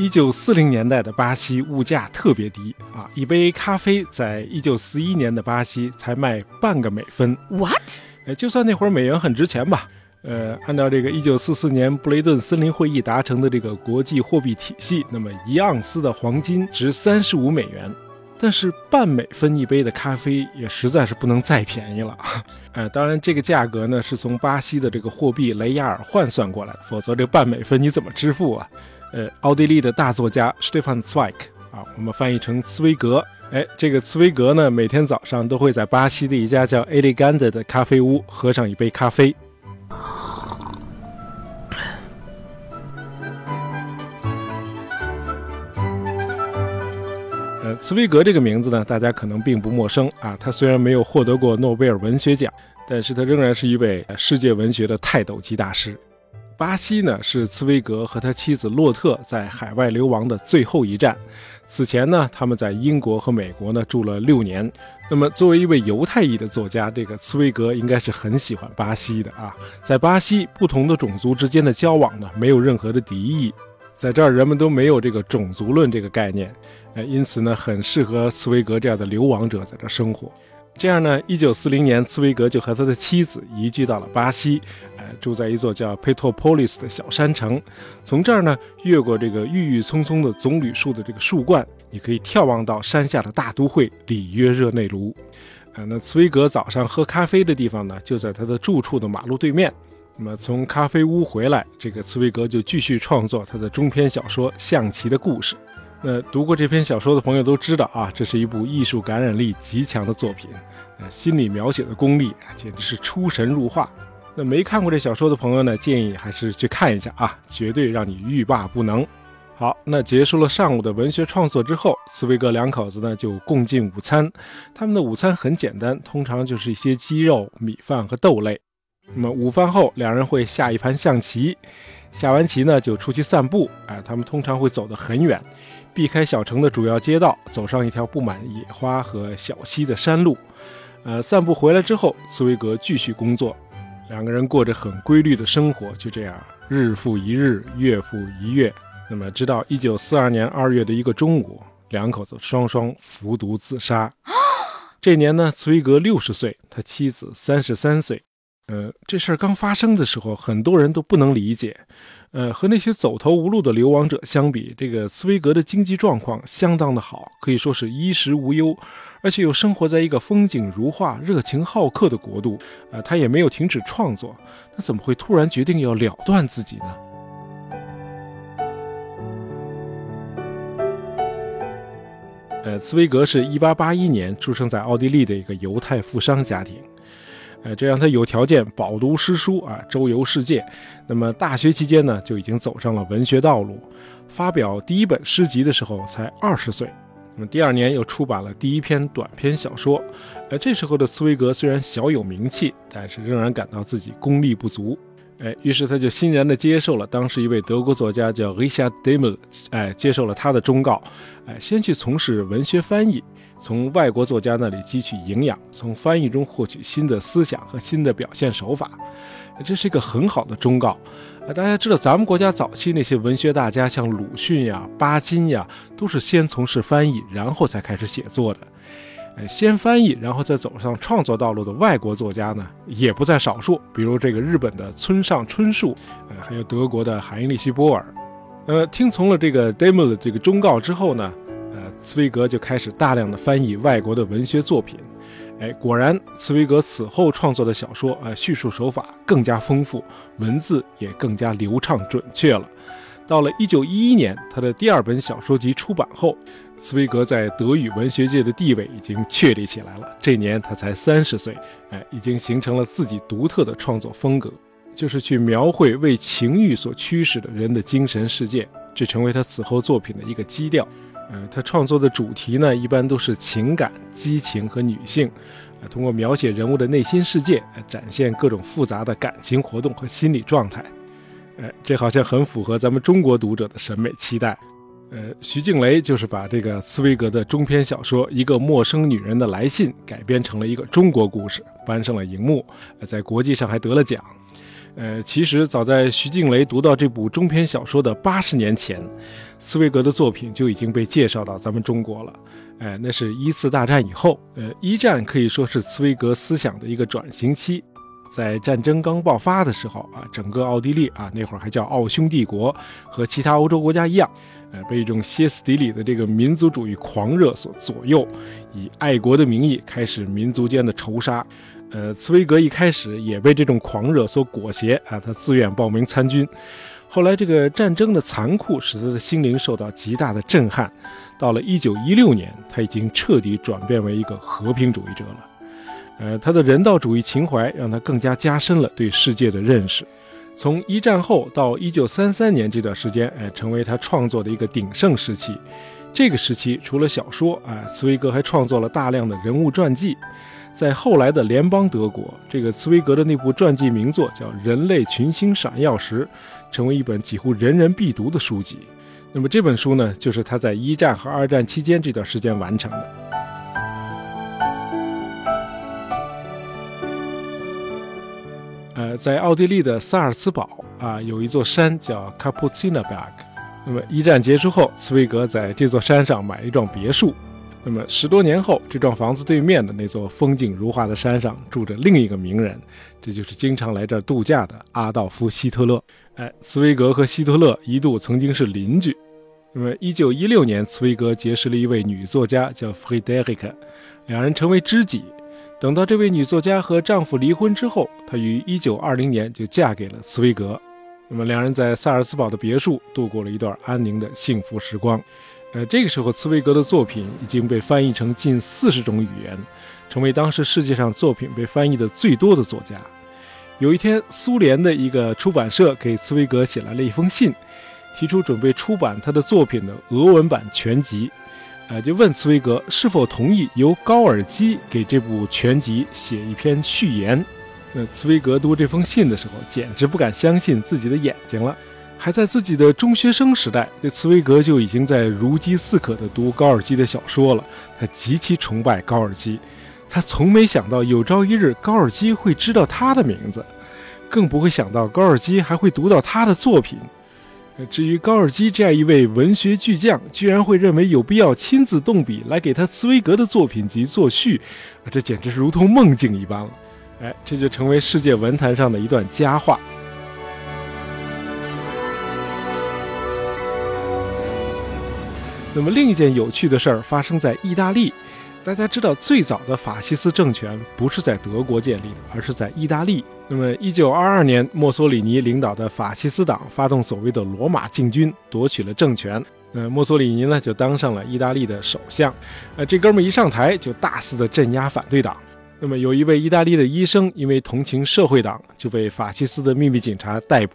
一九四零年代的巴西物价特别低啊，一杯咖啡在一九四一年的巴西才卖半个美分。What？哎，就算那会儿美元很值钱吧，呃，按照这个一九四四年布雷顿森林会议达成的这个国际货币体系，那么一盎司的黄金值三十五美元，但是半美分一杯的咖啡也实在是不能再便宜了。呃，当然这个价格呢是从巴西的这个货币雷亚尔换算过来的，否则这半美分你怎么支付啊？呃，奥地利的大作家 Stefan Zweig 啊，我们翻译成茨威格。哎，这个茨威格呢，每天早上都会在巴西的一家叫 Elegante 的咖啡屋喝上一杯咖啡。呃，茨威格这个名字呢，大家可能并不陌生啊。他虽然没有获得过诺贝尔文学奖，但是他仍然是一位世界文学的泰斗级大师。巴西呢，是茨威格和他妻子洛特在海外流亡的最后一站。此前呢，他们在英国和美国呢住了六年。那么，作为一位犹太裔的作家，这个茨威格应该是很喜欢巴西的啊。在巴西，不同的种族之间的交往呢，没有任何的敌意，在这儿人们都没有这个种族论这个概念，呃，因此呢，很适合茨威格这样的流亡者在这生活。这样呢，一九四零年，茨威格就和他的妻子移居到了巴西，呃，住在一座叫佩托波利斯的小山城。从这儿呢，越过这个郁郁葱葱的棕榈树的这个树冠，你可以眺望到山下的大都会里约热内卢。呃，那茨威格早上喝咖啡的地方呢，就在他的住处的马路对面。那么从咖啡屋回来，这个茨威格就继续创作他的中篇小说《象棋的故事》。那读过这篇小说的朋友都知道啊，这是一部艺术感染力极强的作品，呃，心理描写的功力，简直是出神入化。那没看过这小说的朋友呢，建议还是去看一下啊，绝对让你欲罢不能。好，那结束了上午的文学创作之后，茨威格两口子呢就共进午餐。他们的午餐很简单，通常就是一些鸡肉、米饭和豆类。那么午饭后，两人会下一盘象棋，下完棋呢就出去散步。哎，他们通常会走得很远。避开小城的主要街道，走上一条布满野花和小溪的山路。呃，散步回来之后，茨威格继续工作，两个人过着很规律的生活，就这样日复一日，月复一月。那么，直到一九四二年二月的一个中午，两口子双双服毒自杀。这年呢，茨威格六十岁，他妻子三十三岁。呃，这事儿刚发生的时候，很多人都不能理解。呃，和那些走投无路的流亡者相比，这个茨威格的经济状况相当的好，可以说是衣食无忧，而且又生活在一个风景如画、热情好客的国度。啊，他也没有停止创作，那怎么会突然决定要了断自己呢？呃，茨威格是一八八一年出生在奥地利的一个犹太富商家庭。哎，这让他有条件饱读诗书啊，周游世界。那么大学期间呢，就已经走上了文学道路。发表第一本诗集的时候才二十岁。那么第二年又出版了第一篇短篇小说。呃，这时候的茨威格虽然小有名气，但是仍然感到自己功力不足。哎，于是他就欣然地接受了当时一位德国作家叫 Richard Demel，哎，接受了他的忠告，哎，先去从事文学翻译。从外国作家那里汲取营养，从翻译中获取新的思想和新的表现手法，这是一个很好的忠告。呃，大家知道，咱们国家早期那些文学大家，像鲁迅呀、巴金呀，都是先从事翻译，然后才开始写作的。呃，先翻译，然后再走上创作道路的外国作家呢，也不在少数。比如这个日本的村上春树，呃，还有德国的海因里希·波尔。呃，听从了这个 Demel 的这个忠告之后呢？茨威格就开始大量的翻译外国的文学作品，哎，果然，茨威格此后创作的小说啊，叙述手法更加丰富，文字也更加流畅准确了。到了1911年，他的第二本小说集出版后，茨威格在德语文学界的地位已经确立起来了。这年他才三十岁，哎，已经形成了自己独特的创作风格，就是去描绘为情欲所驱使的人的精神世界，这成为他此后作品的一个基调。呃，他创作的主题呢，一般都是情感、激情和女性，呃，通过描写人物的内心世界，呃，展现各种复杂的感情活动和心理状态。呃，这好像很符合咱们中国读者的审美期待。呃，徐静蕾就是把这个茨威格的中篇小说《一个陌生女人的来信》改编成了一个中国故事，搬上了荧幕，在国际上还得了奖。呃，其实早在徐静蕾读到这部中篇小说的八十年前，茨威格的作品就已经被介绍到咱们中国了。哎，那是一次大战以后，呃，一战可以说是茨威格思想的一个转型期。在战争刚爆发的时候啊，整个奥地利啊，那会儿还叫奥匈帝国，和其他欧洲国家一样，呃，被一种歇斯底里的这个民族主义狂热所左右，以爱国的名义开始民族间的仇杀。呃，茨威格一开始也被这种狂热所裹挟啊，他自愿报名参军。后来这个战争的残酷使他的心灵受到极大的震撼。到了一九一六年，他已经彻底转变为一个和平主义者了。呃，他的人道主义情怀让他更加加深了对世界的认识。从一战后到一九三三年这段时间，哎，成为他创作的一个鼎盛时期。这个时期除了小说，啊，茨威格还创作了大量的人物传记。在后来的联邦德国，这个茨威格的那部传记名作叫《人类群星闪耀时》，成为一本几乎人人必读的书籍。那么这本书呢，就是他在一战和二战期间这段时间完成的。呃，在奥地利的萨尔茨堡啊，有一座山叫 Kapuzinerberg。那么一战结束后，茨威格在这座山上买了一幢别墅。那么十多年后，这幢房子对面的那座风景如画的山上住着另一个名人，这就是经常来这儿度假的阿道夫·希特勒。哎，茨威格和希特勒一度曾经是邻居。那么，一九一六年，茨威格结识了一位女作家，叫 Friederike，两人成为知己。等到这位女作家和丈夫离婚之后，她于一九二零年就嫁给了茨威格。那么，两人在萨尔茨堡的别墅度过了一段安宁的幸福时光。呃，这个时候，茨威格的作品已经被翻译成近四十种语言，成为当时世界上作品被翻译的最多的作家。有一天，苏联的一个出版社给茨威格写来了一封信，提出准备出版他的作品的俄文版全集，呃，就问茨威格是否同意由高尔基给这部全集写一篇序言。那茨威格读这封信的时候，简直不敢相信自己的眼睛了。还在自己的中学生时代，这茨威格就已经在如饥似渴地读高尔基的小说了。他极其崇拜高尔基。他从没想到有朝一日高尔基会知道他的名字，更不会想到高尔基还会读到他的作品。至于高尔基这样一位文学巨匠，居然会认为有必要亲自动笔来给他茨威格的作品集作序，这简直是如同梦境一般了。哎，这就成为世界文坛上的一段佳话。那么另一件有趣的事儿发生在意大利。大家知道，最早的法西斯政权不是在德国建立的，而是在意大利。那么，一九二二年，墨索里尼领导的法西斯党发动所谓的罗马进军，夺取了政权。那墨索里尼呢，就当上了意大利的首相。呃，这哥们一上台就大肆的镇压反对党。那么，有一位意大利的医生，因为同情社会党，就被法西斯的秘密警察逮捕，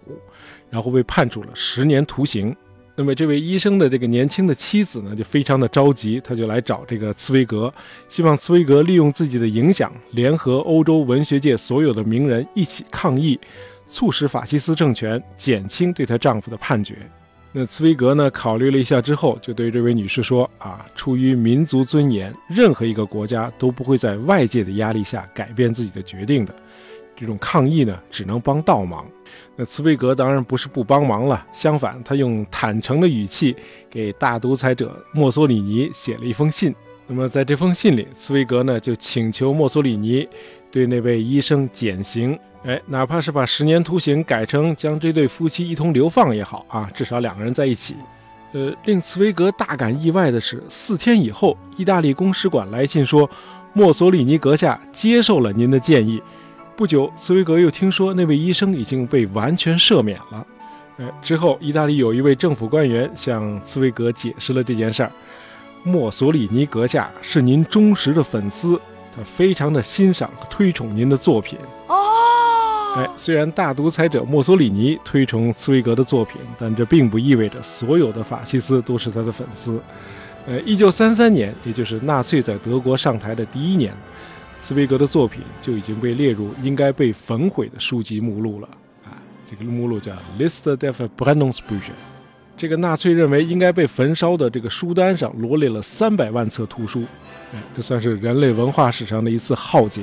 然后被判处了十年徒刑。那么，这位医生的这个年轻的妻子呢，就非常的着急，他就来找这个茨威格，希望茨威格利用自己的影响，联合欧洲文学界所有的名人一起抗议，促使法西斯政权减轻对她丈夫的判决。那茨威格呢，考虑了一下之后，就对这位女士说：“啊，出于民族尊严，任何一个国家都不会在外界的压力下改变自己的决定的。这种抗议呢，只能帮倒忙。”那茨威格当然不是不帮忙了，相反，他用坦诚的语气给大独裁者墨索里尼写了一封信。那么在这封信里，茨威格呢就请求墨索里尼对那位医生减刑，哎，哪怕是把十年徒刑改成将这对夫妻一同流放也好啊，至少两个人在一起。呃，令茨威格大感意外的是，四天以后，意大利公使馆来信说，墨索里尼阁下接受了您的建议。不久，茨威格又听说那位医生已经被完全赦免了。呃，之后，意大利有一位政府官员向茨威格解释了这件事儿。墨索里尼阁下是您忠实的粉丝，他非常的欣赏和推崇您的作品。哦，哎，虽然大独裁者墨索里尼推崇茨威格的作品，但这并不意味着所有的法西斯都是他的粉丝。呃，一九三三年，也就是纳粹在德国上台的第一年。茨威格的作品就已经被列入应该被焚毁的书籍目录了啊！这个目录叫 List der Verbrennungsbücher。这个纳粹认为应该被焚烧的这个书单上罗列了三百万册图书，哎，这算是人类文化史上的一次浩劫。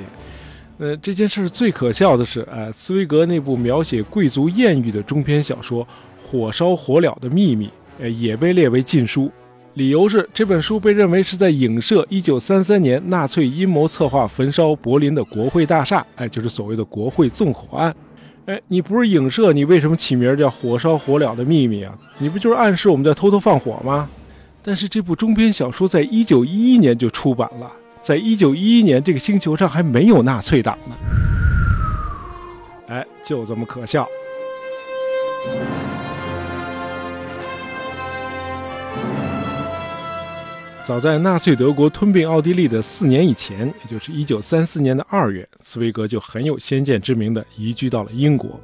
呃，这件事最可笑的是，呃，茨威格那部描写贵族艳遇的中篇小说《火烧火燎的秘密》，呃，也被列为禁书。理由是这本书被认为是在影射1933年纳粹阴谋策划焚烧柏林的国会大厦，哎，就是所谓的国会纵火案。哎，你不是影射，你为什么起名叫《火烧火燎的秘密》啊？你不就是暗示我们在偷偷放火吗？但是这部中篇小说在1911年就出版了，在1911年这个星球上还没有纳粹党呢。哎，就这么可笑。早在纳粹德国吞并奥地利的四年以前，也就是一九三四年的二月，茨威格就很有先见之明的移居到了英国。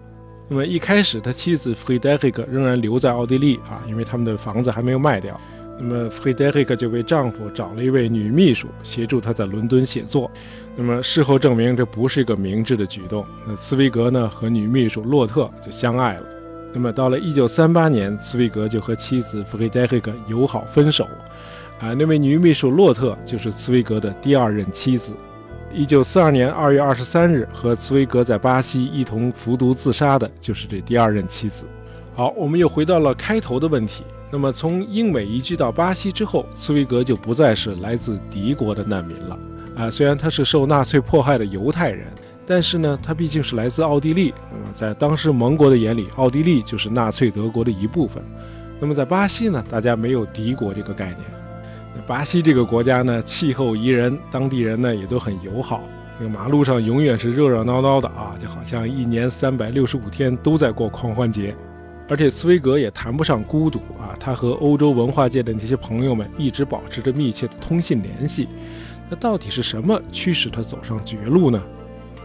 那么一开始，他妻子弗里德里克仍然留在奥地利啊，因为他们的房子还没有卖掉。那么弗里德里克就为丈夫找了一位女秘书，协助他在伦敦写作。那么事后证明，这不是一个明智的举动。那茨威格呢，和女秘书洛特就相爱了。那么到了一九三八年，茨威格就和妻子弗里德里克友好分手。啊，那位女秘书洛特就是茨威格的第二任妻子。一九四二年二月二十三日，和茨威格在巴西一同服毒自杀的，就是这第二任妻子。好，我们又回到了开头的问题。那么，从英美移居到巴西之后，茨威格就不再是来自敌国的难民了。啊，虽然他是受纳粹迫害的犹太人，但是呢，他毕竟是来自奥地利。那么，在当时盟国的眼里，奥地利就是纳粹德国的一部分。那么，在巴西呢，大家没有敌国这个概念。巴西这个国家呢，气候宜人，当地人呢也都很友好。这个马路上永远是热热闹闹的啊，就好像一年三百六十五天都在过狂欢节。而且茨威格也谈不上孤独啊，他和欧洲文化界的那些朋友们一直保持着密切的通信联系。那到底是什么驱使他走上绝路呢？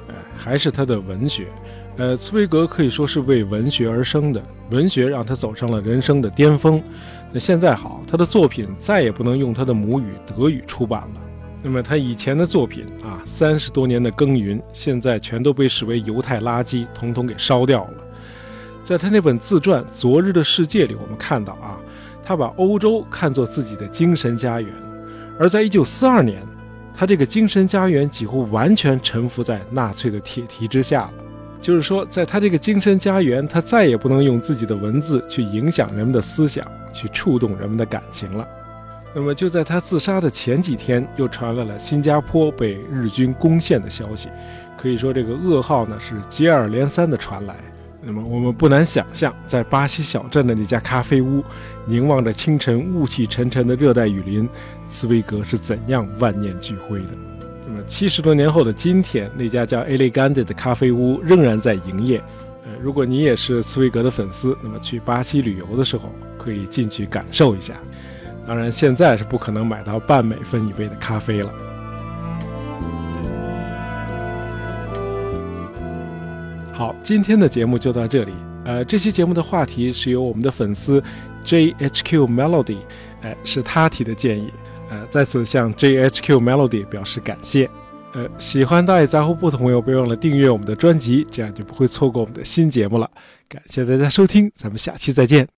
哎，还是他的文学。呃，茨威格可以说是为文学而生的，文学让他走上了人生的巅峰。那现在好，他的作品再也不能用他的母语德语出版了。那么他以前的作品啊，三十多年的耕耘，现在全都被视为犹太垃圾，统统给烧掉了。在他那本自传《昨日的世界》里，我们看到啊，他把欧洲看作自己的精神家园，而在一九四二年，他这个精神家园几乎完全臣服在纳粹的铁蹄之下了。就是说，在他这个精神家园，他再也不能用自己的文字去影响人们的思想，去触动人们的感情了。那么，就在他自杀的前几天，又传来了新加坡被日军攻陷的消息。可以说，这个噩耗呢是接二连三的传来。那么，我们不难想象，在巴西小镇的那家咖啡屋，凝望着清晨雾气沉沉的热带雨林，茨威格是怎样万念俱灰的。七十多年后的今天，那家叫 Elegante 的咖啡屋仍然在营业。呃，如果你也是茨威格的粉丝，那么去巴西旅游的时候可以进去感受一下。当然，现在是不可能买到半美分一杯的咖啡了。好，今天的节目就到这里。呃，这期节目的话题是由我们的粉丝 JHQ Melody，哎，是他提的建议。呃，再次向 JHQ Melody 表示感谢。呃，喜欢大野杂货铺的朋友，别忘了订阅我们的专辑，这样就不会错过我们的新节目了。感谢大家收听，咱们下期再见。